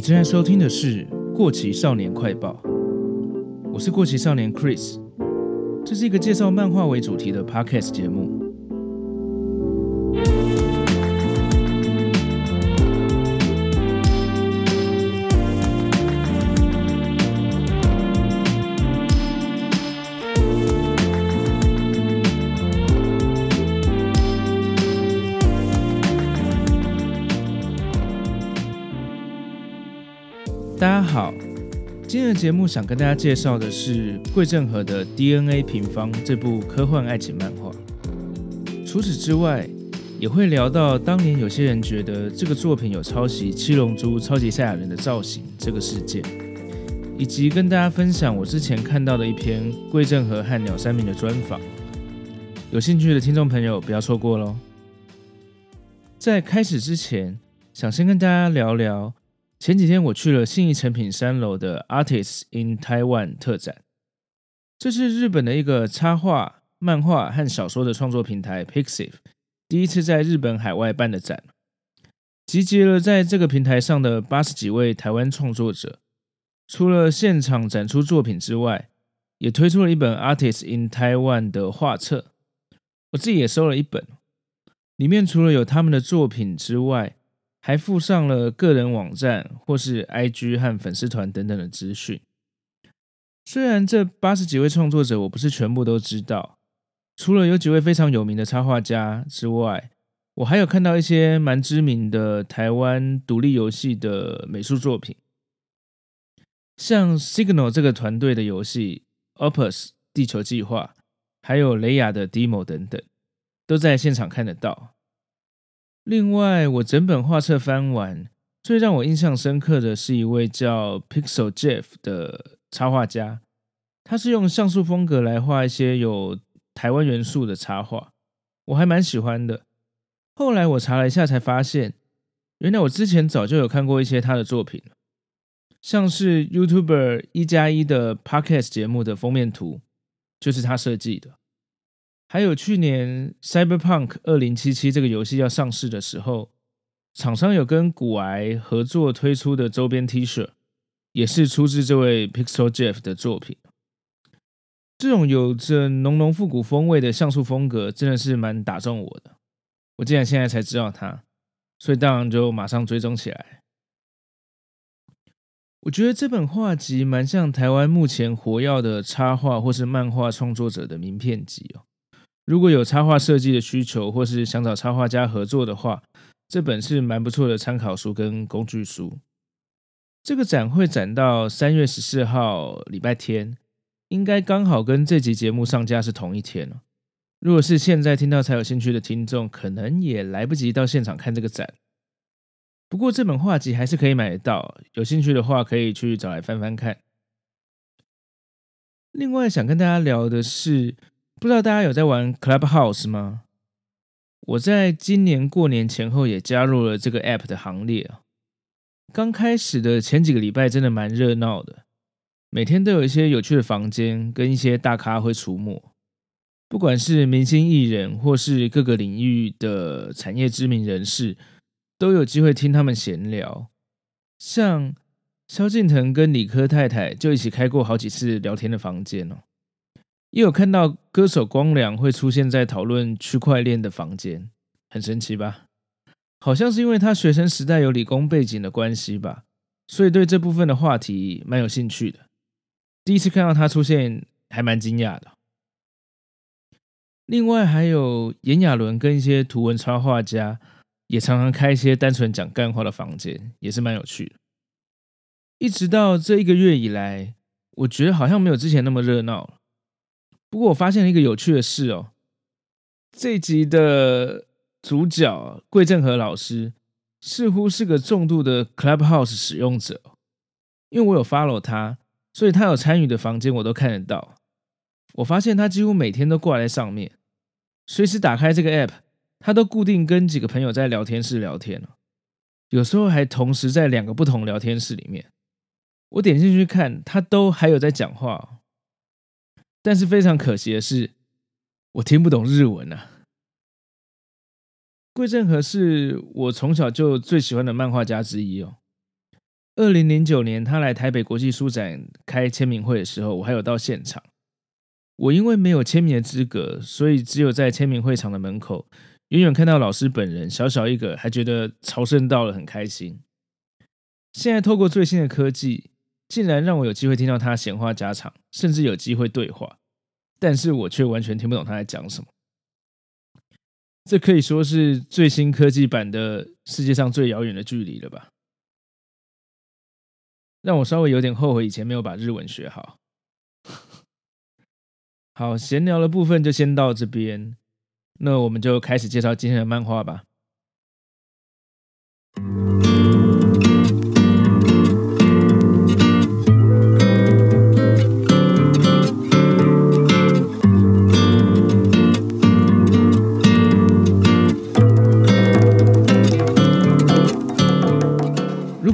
你正在收听的是《过期少年快报》，我是过期少年 Chris，这是一个介绍漫画为主题的 Podcast 节目。节目想跟大家介绍的是桂正和的《DNA 平方》这部科幻爱情漫画。除此之外，也会聊到当年有些人觉得这个作品有抄袭《七龙珠》超级赛亚人的造型这个事件，以及跟大家分享我之前看到的一篇桂正和和鸟山明的专访。有兴趣的听众朋友不要错过喽！在开始之前，想先跟大家聊聊。前几天我去了信义成品三楼的 Artists in Taiwan 特展，这是日本的一个插画、漫画和小说的创作平台 Pixiv 第一次在日本海外办的展，集结了在这个平台上的八十几位台湾创作者。除了现场展出作品之外，也推出了一本 Artists in Taiwan 的画册，我自己也收了一本，里面除了有他们的作品之外，还附上了个人网站或是 IG 和粉丝团等等的资讯。虽然这八十几位创作者我不是全部都知道，除了有几位非常有名的插画家之外，我还有看到一些蛮知名的台湾独立游戏的美术作品，像 Signal 这个团队的游戏 Opus 地球计划，还有雷亚的 Demo 等等，都在现场看得到。另外，我整本画册翻完，最让我印象深刻的是一位叫 Pixel Jeff 的插画家，他是用像素风格来画一些有台湾元素的插画，我还蛮喜欢的。后来我查了一下，才发现，原来我之前早就有看过一些他的作品，像是 YouTuber 一加一的 Podcast 节目的封面图，就是他设计的。还有去年《Cyberpunk 2077》这个游戏要上市的时候，厂商有跟股癌合作推出的周边 T 恤，也是出自这位 Pixel Jeff 的作品。这种有着浓浓复古风味的像素风格，真的是蛮打中我的。我竟然现在才知道他，所以当然就马上追踪起来。我觉得这本画集蛮像台湾目前活跃的插画或是漫画创作者的名片集哦。如果有插画设计的需求，或是想找插画家合作的话，这本是蛮不错的参考书跟工具书。这个展会展到三月十四号礼拜天，应该刚好跟这集节目上架是同一天。如果是现在听到才有兴趣的听众，可能也来不及到现场看这个展。不过这本画集还是可以买得到，有兴趣的话可以去找来翻翻看。另外想跟大家聊的是。不知道大家有在玩 Clubhouse 吗？我在今年过年前后也加入了这个 App 的行列啊。刚开始的前几个礼拜真的蛮热闹的，每天都有一些有趣的房间跟一些大咖会出没，不管是明星艺人或是各个领域的产业知名人士，都有机会听他们闲聊。像萧敬腾跟李科太太就一起开过好几次聊天的房间哦。也有看到歌手光良会出现在讨论区块链的房间，很神奇吧？好像是因为他学生时代有理工背景的关系吧，所以对这部分的话题蛮有兴趣的。第一次看到他出现，还蛮惊讶的。另外还有炎亚纶跟一些图文插画家，也常常开一些单纯讲干话的房间，也是蛮有趣的。一直到这一个月以来，我觉得好像没有之前那么热闹了。不过我发现了一个有趣的事哦，这集的主角桂正和老师似乎是个重度的 Clubhouse 使用者，因为我有 follow 他，所以他有参与的房间我都看得到。我发现他几乎每天都挂在上面，随时打开这个 app，他都固定跟几个朋友在聊天室聊天，有时候还同时在两个不同聊天室里面。我点进去看，他都还有在讲话。但是非常可惜的是，我听不懂日文啊。桂正和是我从小就最喜欢的漫画家之一哦，二零零九年他来台北国际书展开签名会的时候，我还有到现场。我因为没有签名的资格，所以只有在签名会场的门口远远看到老师本人，小小一个，还觉得朝圣到了，很开心。现在透过最新的科技，竟然让我有机会听到他闲话家常，甚至有机会对话，但是我却完全听不懂他在讲什么。这可以说是最新科技版的世界上最遥远的距离了吧？让我稍微有点后悔以前没有把日文学好。好，闲聊的部分就先到这边，那我们就开始介绍今天的漫画吧。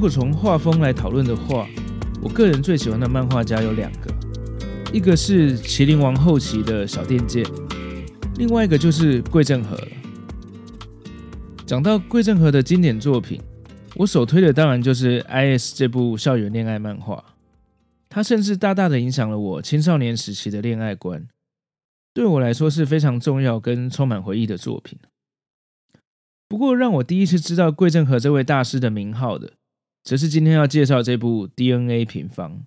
果从画风来讨论的话，我个人最喜欢的漫画家有两个。一个是《麒麟王》后期的小畑健，另外一个就是桂正和。讲到桂正和的经典作品，我首推的当然就是《I.S》这部校园恋爱漫画，它甚至大大的影响了我青少年时期的恋爱观，对我来说是非常重要跟充满回忆的作品。不过，让我第一次知道桂正和这位大师的名号的，则是今天要介绍这部《DNA 平方》。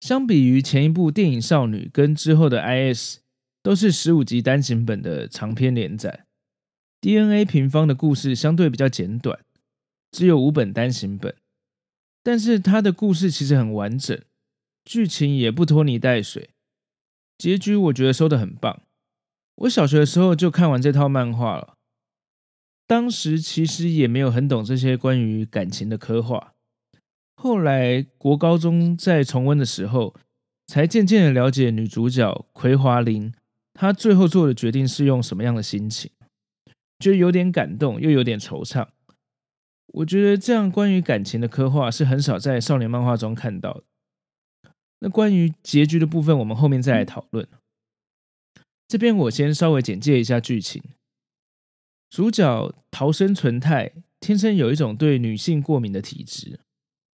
相比于前一部电影《少女》跟之后的《I.S》，都是十五集单行本的长篇连载，《DNA 平方》的故事相对比较简短，只有五本单行本，但是它的故事其实很完整，剧情也不拖泥带水，结局我觉得收的很棒。我小学的时候就看完这套漫画了，当时其实也没有很懂这些关于感情的刻画。后来国高中在重温的时候，才渐渐的了解女主角葵华铃，她最后做的决定是用什么样的心情，觉得有点感动，又有点惆怅。我觉得这样关于感情的刻画是很少在少年漫画中看到的。那关于结局的部分，我们后面再来讨论。这边我先稍微简介一下剧情。主角逃生纯太天生有一种对女性过敏的体质。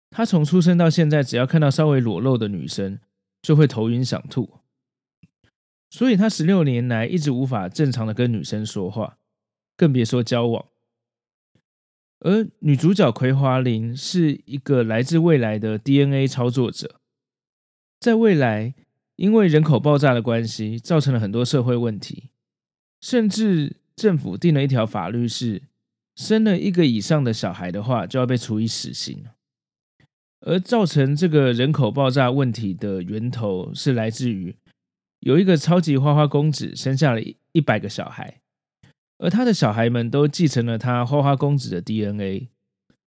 他从出生到现在，只要看到稍微裸露的女生，就会头晕想吐。所以，他十六年来一直无法正常的跟女生说话，更别说交往。而女主角葵华铃是一个来自未来的 DNA 操作者，在未来，因为人口爆炸的关系，造成了很多社会问题，甚至政府定了一条法律是，生了一个以上的小孩的话，就要被处以死刑。而造成这个人口爆炸问题的源头是来自于有一个超级花花公子生下了一百个小孩，而他的小孩们都继承了他花花公子的 DNA，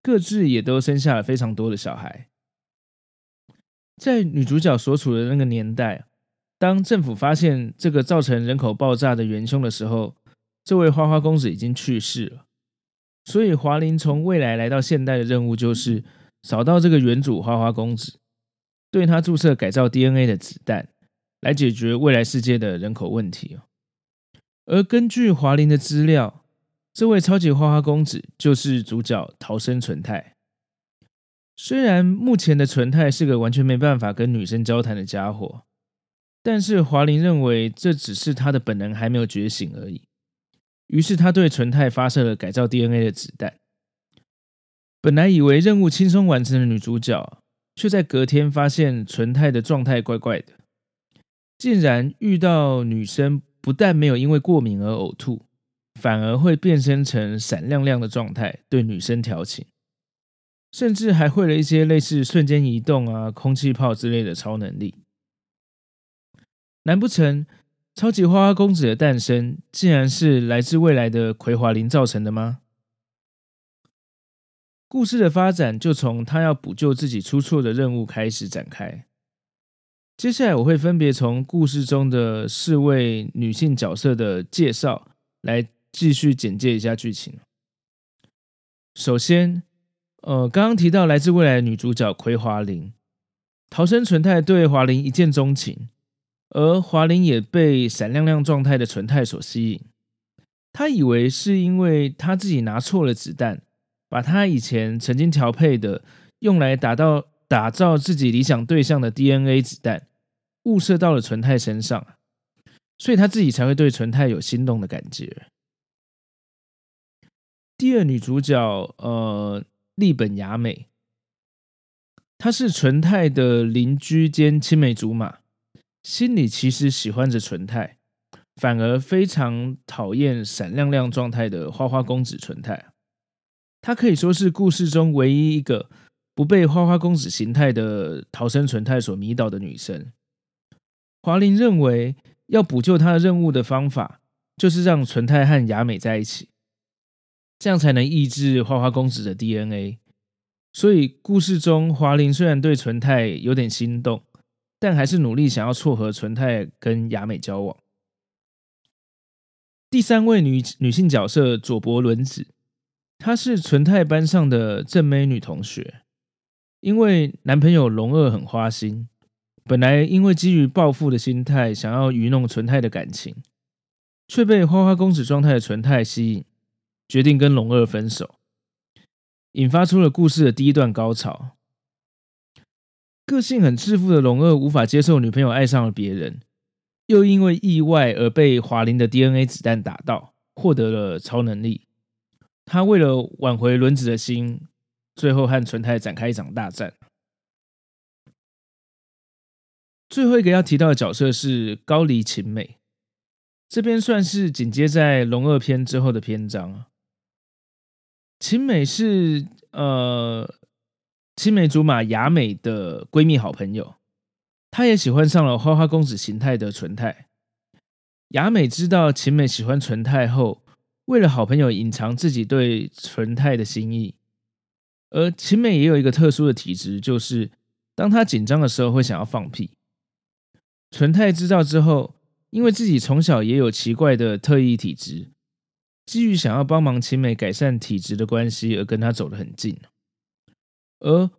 各自也都生下了非常多的小孩。在女主角所处的那个年代，当政府发现这个造成人口爆炸的元凶的时候，这位花花公子已经去世了，所以华林从未来来到现代的任务就是。找到这个原主花花公子，对他注射改造 DNA 的子弹，来解决未来世界的人口问题。而根据华林的资料，这位超级花花公子就是主角逃生纯太。虽然目前的纯太是个完全没办法跟女生交谈的家伙，但是华林认为这只是他的本能还没有觉醒而已。于是他对纯太发射了改造 DNA 的子弹。本来以为任务轻松完成的女主角，却在隔天发现纯太的状态怪怪的，竟然遇到女生不但没有因为过敏而呕吐，反而会变身成闪亮亮的状态对女生调情，甚至还会了一些类似瞬间移动啊、空气炮之类的超能力。难不成超级花花公子的诞生，竟然是来自未来的葵华铃造成的吗？故事的发展就从他要补救自己出错的任务开始展开。接下来我会分别从故事中的四位女性角色的介绍来继续简介一下剧情。首先，呃，刚刚提到来自未来的女主角葵华铃，桃生纯太对华铃一见钟情，而华铃也被闪亮亮状态的纯太所吸引。他以为是因为他自己拿错了子弹。把他以前曾经调配的用来打到打造自己理想对象的 DNA 子弹误射到了纯太身上，所以他自己才会对纯太有心动的感觉。第二女主角，呃，栗本雅美，她是纯太的邻居兼青梅竹马，心里其实喜欢着纯太，反而非常讨厌闪亮亮状态的花花公子纯太。她可以说是故事中唯一一个不被花花公子形态的逃生纯太所迷倒的女生。华林认为，要补救她的任务的方法，就是让纯太和雅美在一起。这样才能抑制花花公子的 DNA。所以故事中，华林虽然对纯太有点心动，但还是努力想要撮合纯太跟雅美交往。第三位女女性角色佐伯伦子，她是纯太班上的正妹女同学，因为男朋友龙二很花心，本来因为基于报复的心态想要愚弄纯太的感情，却被花花公子状态的纯太吸引。决定跟龙二分手，引发出了故事的第一段高潮。个性很自负的龙二无法接受女朋友爱上了别人，又因为意外而被华林的 DNA 子弹打到，获得了超能力。他为了挽回轮子的心，最后和纯太展开一场大战。最后一个要提到的角色是高梨晴美，这边算是紧接在龙二篇之后的篇章。晴美是呃青梅竹马雅美的闺蜜好朋友，她也喜欢上了花花公子形态的纯太。雅美知道晴美喜欢纯太后，为了好朋友隐藏自己对纯太的心意。而晴美也有一个特殊的体质，就是当她紧张的时候会想要放屁。纯太知道之后，因为自己从小也有奇怪的特异体质。基于想要帮忙晴美改善体质的关系，而跟她走得很近。而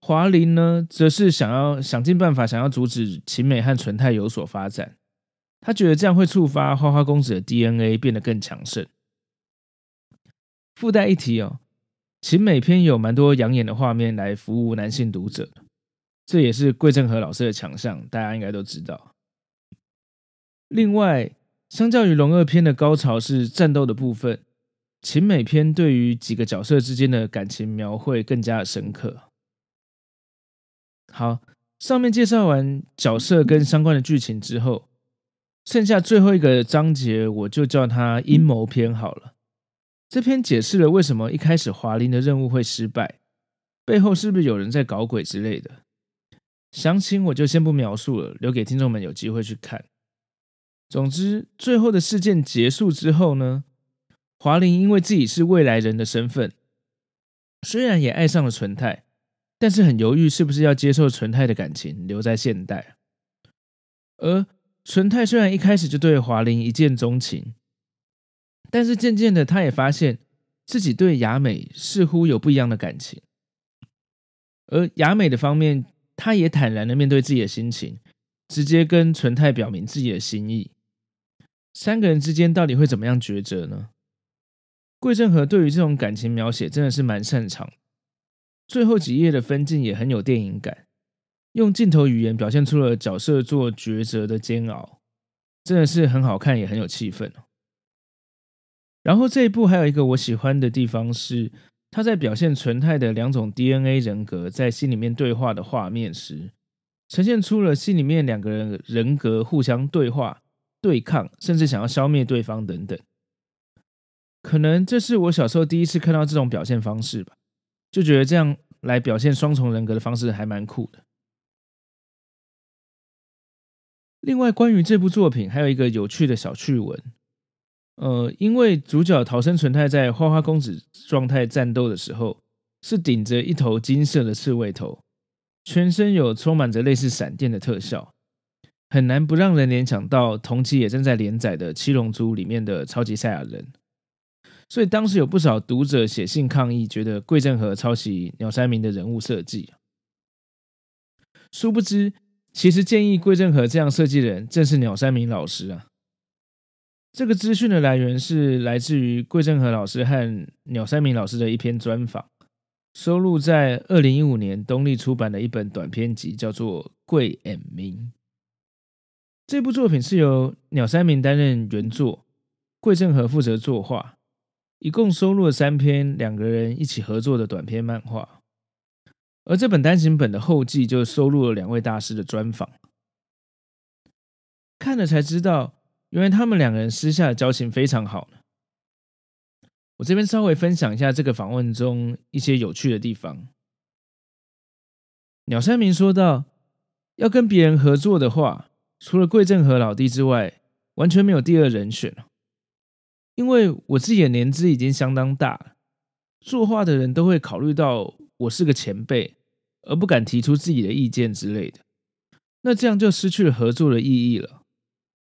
华玲呢，则是想要想尽办法，想要阻止晴美和纯太有所发展。她觉得这样会触发花花公子的 DNA 变得更强盛。附带一提哦，晴美篇有蛮多养眼的画面来服务男性读者，这也是桂正和老师的强项，大家应该都知道。另外。相较于龙二篇的高潮是战斗的部分，情美篇对于几个角色之间的感情描绘更加深刻。好，上面介绍完角色跟相关的剧情之后，剩下最后一个章节，我就叫它阴谋篇好了。这篇解释了为什么一开始华林的任务会失败，背后是不是有人在搞鬼之类的。详情我就先不描述了，留给听众们有机会去看。总之，最后的事件结束之后呢，华玲因为自己是未来人的身份，虽然也爱上了纯太，但是很犹豫是不是要接受纯太的感情，留在现代。而纯太虽然一开始就对华玲一见钟情，但是渐渐的，他也发现自己对雅美似乎有不一样的感情。而雅美的方面，他也坦然的面对自己的心情，直接跟纯太表明自己的心意。三个人之间到底会怎么样抉择呢？桂正和对于这种感情描写真的是蛮擅长，最后几页的分镜也很有电影感，用镜头语言表现出了角色做抉择的煎熬，真的是很好看也很有气氛。然后这一部还有一个我喜欢的地方是，他在表现纯太的两种 DNA 人格在心里面对话的画面时，呈现出了心里面两个人人格互相对话。对抗，甚至想要消灭对方等等，可能这是我小时候第一次看到这种表现方式吧，就觉得这样来表现双重人格的方式还蛮酷的。另外，关于这部作品还有一个有趣的小趣闻，呃，因为主角逃生纯太在花花公子状态战斗的时候，是顶着一头金色的刺猬头，全身有充满着类似闪电的特效。很难不让人联想到同期也正在连载的《七龙珠》里面的超级赛亚人，所以当时有不少读者写信抗议，觉得桂正和抄袭鸟山明的人物设计。殊不知，其实建议桂正和这样设计的人正是鸟山明老师啊。这个资讯的来源是来自于桂正和老师和鸟山明老师的一篇专访，收录在二零一五年东立出版的一本短篇集，叫做《贵 and 明》。这部作品是由鸟山明担任原作，桂正和负责作画，一共收录了三篇两个人一起合作的短篇漫画。而这本单行本的后记就收录了两位大师的专访。看了才知道，原来他们两个人私下的交情非常好。我这边稍微分享一下这个访问中一些有趣的地方。鸟山明说道：“要跟别人合作的话，除了桂正和老弟之外，完全没有第二人选了。因为我自己的年资已经相当大了，作画的人都会考虑到我是个前辈，而不敢提出自己的意见之类的。那这样就失去了合作的意义了。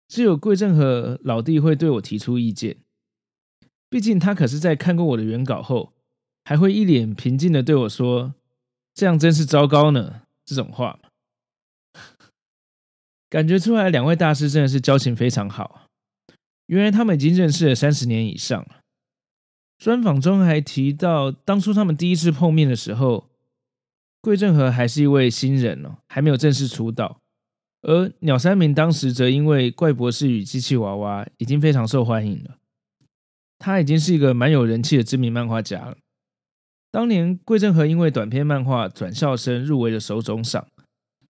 只有桂正和老弟会对我提出意见。”毕竟他可是在看过我的原稿后，还会一脸平静的对我说：“这样真是糟糕呢。”这种话，感觉出来两位大师真的是交情非常好。原来他们已经认识了三十年以上了。专访中还提到，当初他们第一次碰面的时候，桂正和还是一位新人哦，还没有正式出道，而鸟山明当时则因为《怪博士与机器娃娃》已经非常受欢迎了。他已经是一个蛮有人气的知名漫画家了。当年桂正和因为短篇漫画《转校生》入围了手塚赏，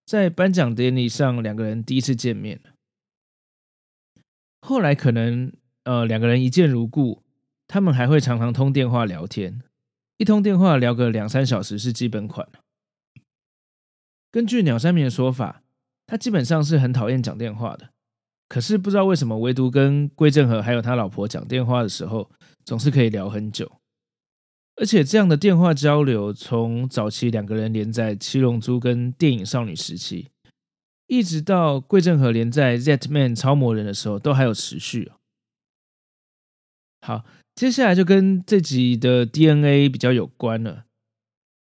在颁奖典礼上，两个人第一次见面了。后来可能呃两个人一见如故，他们还会常常通电话聊天，一通电话聊个两三小时是基本款。根据鸟山明的说法，他基本上是很讨厌讲电话的。可是不知道为什么，唯独跟桂正和还有他老婆讲电话的时候，总是可以聊很久。而且这样的电话交流，从早期两个人连在《七龙珠》跟电影少女时期，一直到桂正和连载《Z-Man 超魔人》的时候，都还有持续。好，接下来就跟这集的 DNA 比较有关了。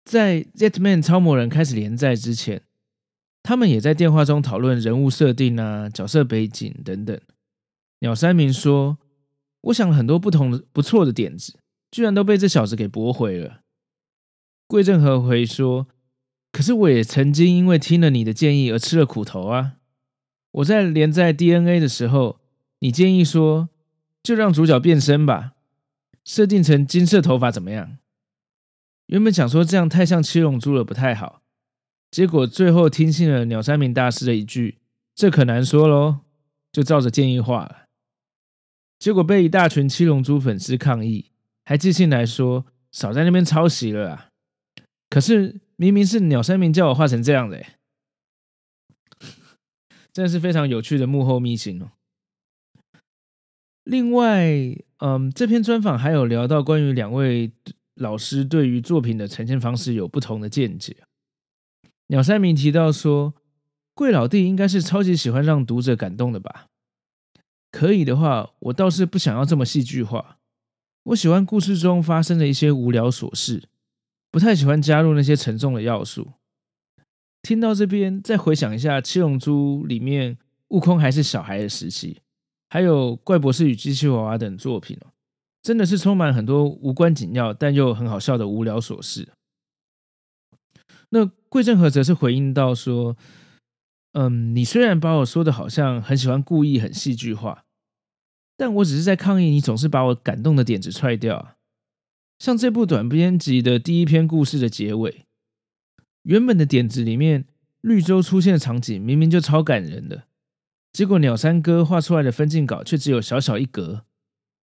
在《Z-Man 超魔人》开始连载之前。他们也在电话中讨论人物设定啊、角色背景等等。鸟山明说：“我想了很多不同的不错的点子，居然都被这小子给驳回了。”桂正和回说：“可是我也曾经因为听了你的建议而吃了苦头啊！我在连载 DNA 的时候，你建议说就让主角变身吧，设定成金色头发怎么样？原本想说这样太像七龙珠了，不太好。”结果最后听信了鸟山明大师的一句：“这可难说喽。”就照着建议画了。结果被一大群七龙珠粉丝抗议，还寄信来说：“少在那边抄袭了啊！”可是明明是鸟山明叫我画成这样的，真的是非常有趣的幕后秘辛哦。另外，嗯，这篇专访还有聊到关于两位老师对于作品的呈现方式有不同的见解。鸟山明提到说：“贵老弟应该是超级喜欢让读者感动的吧？可以的话，我倒是不想要这么戏剧化。我喜欢故事中发生的一些无聊琐事，不太喜欢加入那些沉重的要素。”听到这边，再回想一下《七龙珠》里面悟空还是小孩的时期，还有《怪博士与机器娃娃》等作品哦，真的是充满很多无关紧要但又很好笑的无聊琐事。那桂正和则是回应到说：“嗯，你虽然把我说的好像很喜欢故意很戏剧化，但我只是在抗议你总是把我感动的点子踹掉啊。像这部短篇集的第一篇故事的结尾，原本的点子里面绿洲出现的场景明明就超感人的，结果鸟山哥画出来的分镜稿却只有小小一格，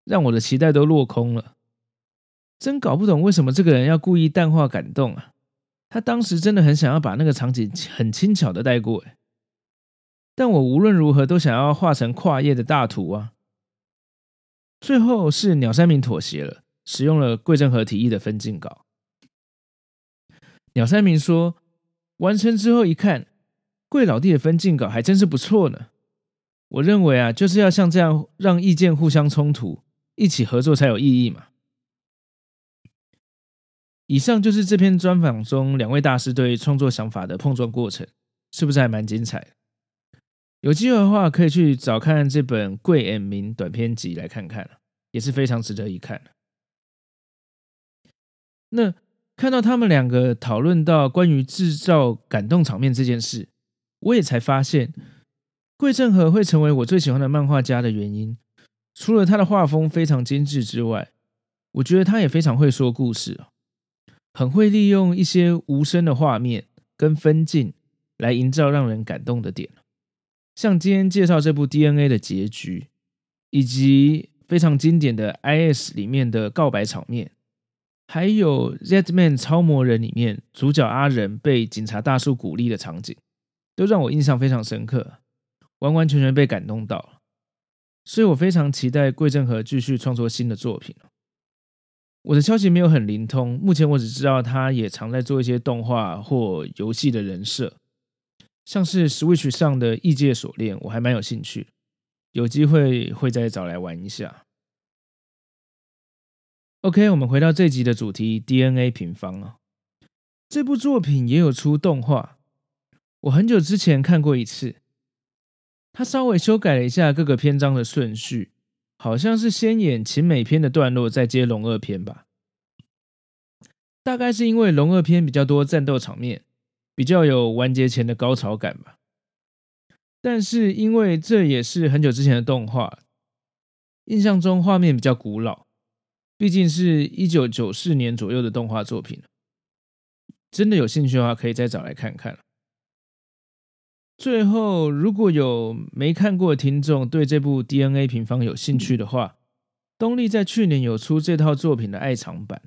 让我的期待都落空了。真搞不懂为什么这个人要故意淡化感动啊！”他当时真的很想要把那个场景很轻巧的带过，哎，但我无论如何都想要画成跨页的大图啊。最后是鸟山明妥协了，使用了桂正和提议的分镜稿。鸟山明说，完成之后一看，桂老弟的分镜稿还真是不错呢。我认为啊，就是要像这样让意见互相冲突，一起合作才有意义嘛。以上就是这篇专访中两位大师对创作想法的碰撞过程，是不是还蛮精彩？有机会的话，可以去找看这本《贵 and 明》短篇集来看看，也是非常值得一看。那看到他们两个讨论到关于制造感动场面这件事，我也才发现，桂正和会成为我最喜欢的漫画家的原因，除了他的画风非常精致之外，我觉得他也非常会说故事，很会利用一些无声的画面跟分镜来营造让人感动的点，像今天介绍这部 DNA 的结局，以及非常经典的 IS 里面的告白场面。还有《Z-Man 超模人》里面主角阿仁被警察大叔鼓励的场景，都让我印象非常深刻，完完全全被感动到了。所以我非常期待桂正和继续创作新的作品。我的消息没有很灵通，目前我只知道他也常在做一些动画或游戏的人设，像是 Switch 上的《异界锁链》，我还蛮有兴趣，有机会会再找来玩一下。OK，我们回到这集的主题 DNA 平方啊，这部作品也有出动画，我很久之前看过一次，他稍微修改了一下各个篇章的顺序，好像是先演秦美篇的段落，再接龙二篇吧。大概是因为龙二篇比较多战斗场面，比较有完结前的高潮感吧。但是因为这也是很久之前的动画，印象中画面比较古老。毕竟是一九九四年左右的动画作品，真的有兴趣的话，可以再找来看看。最后，如果有没看过的听众对这部 DNA 平方有兴趣的话，东立在去年有出这套作品的爱藏版，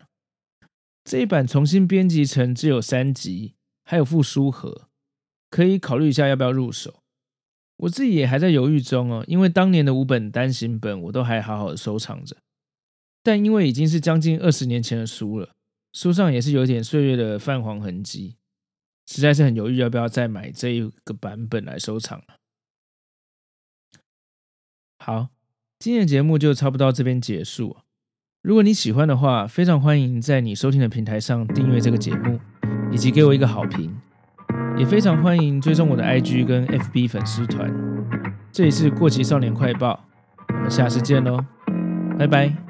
这一版重新编辑成只有三集，还有附书盒，可以考虑一下要不要入手。我自己也还在犹豫中哦，因为当年的五本单行本我都还好好的收藏着。但因为已经是将近二十年前的书了，书上也是有点岁月的泛黄痕迹，实在是很犹豫要不要再买这一个版本来收藏。好，今天的节目就差不多到这边结束。如果你喜欢的话，非常欢迎在你收听的平台上订阅这个节目，以及给我一个好评。也非常欢迎追踪我的 IG 跟 FB 粉丝团。这里是过期少年快报，我们下次见喽，拜拜。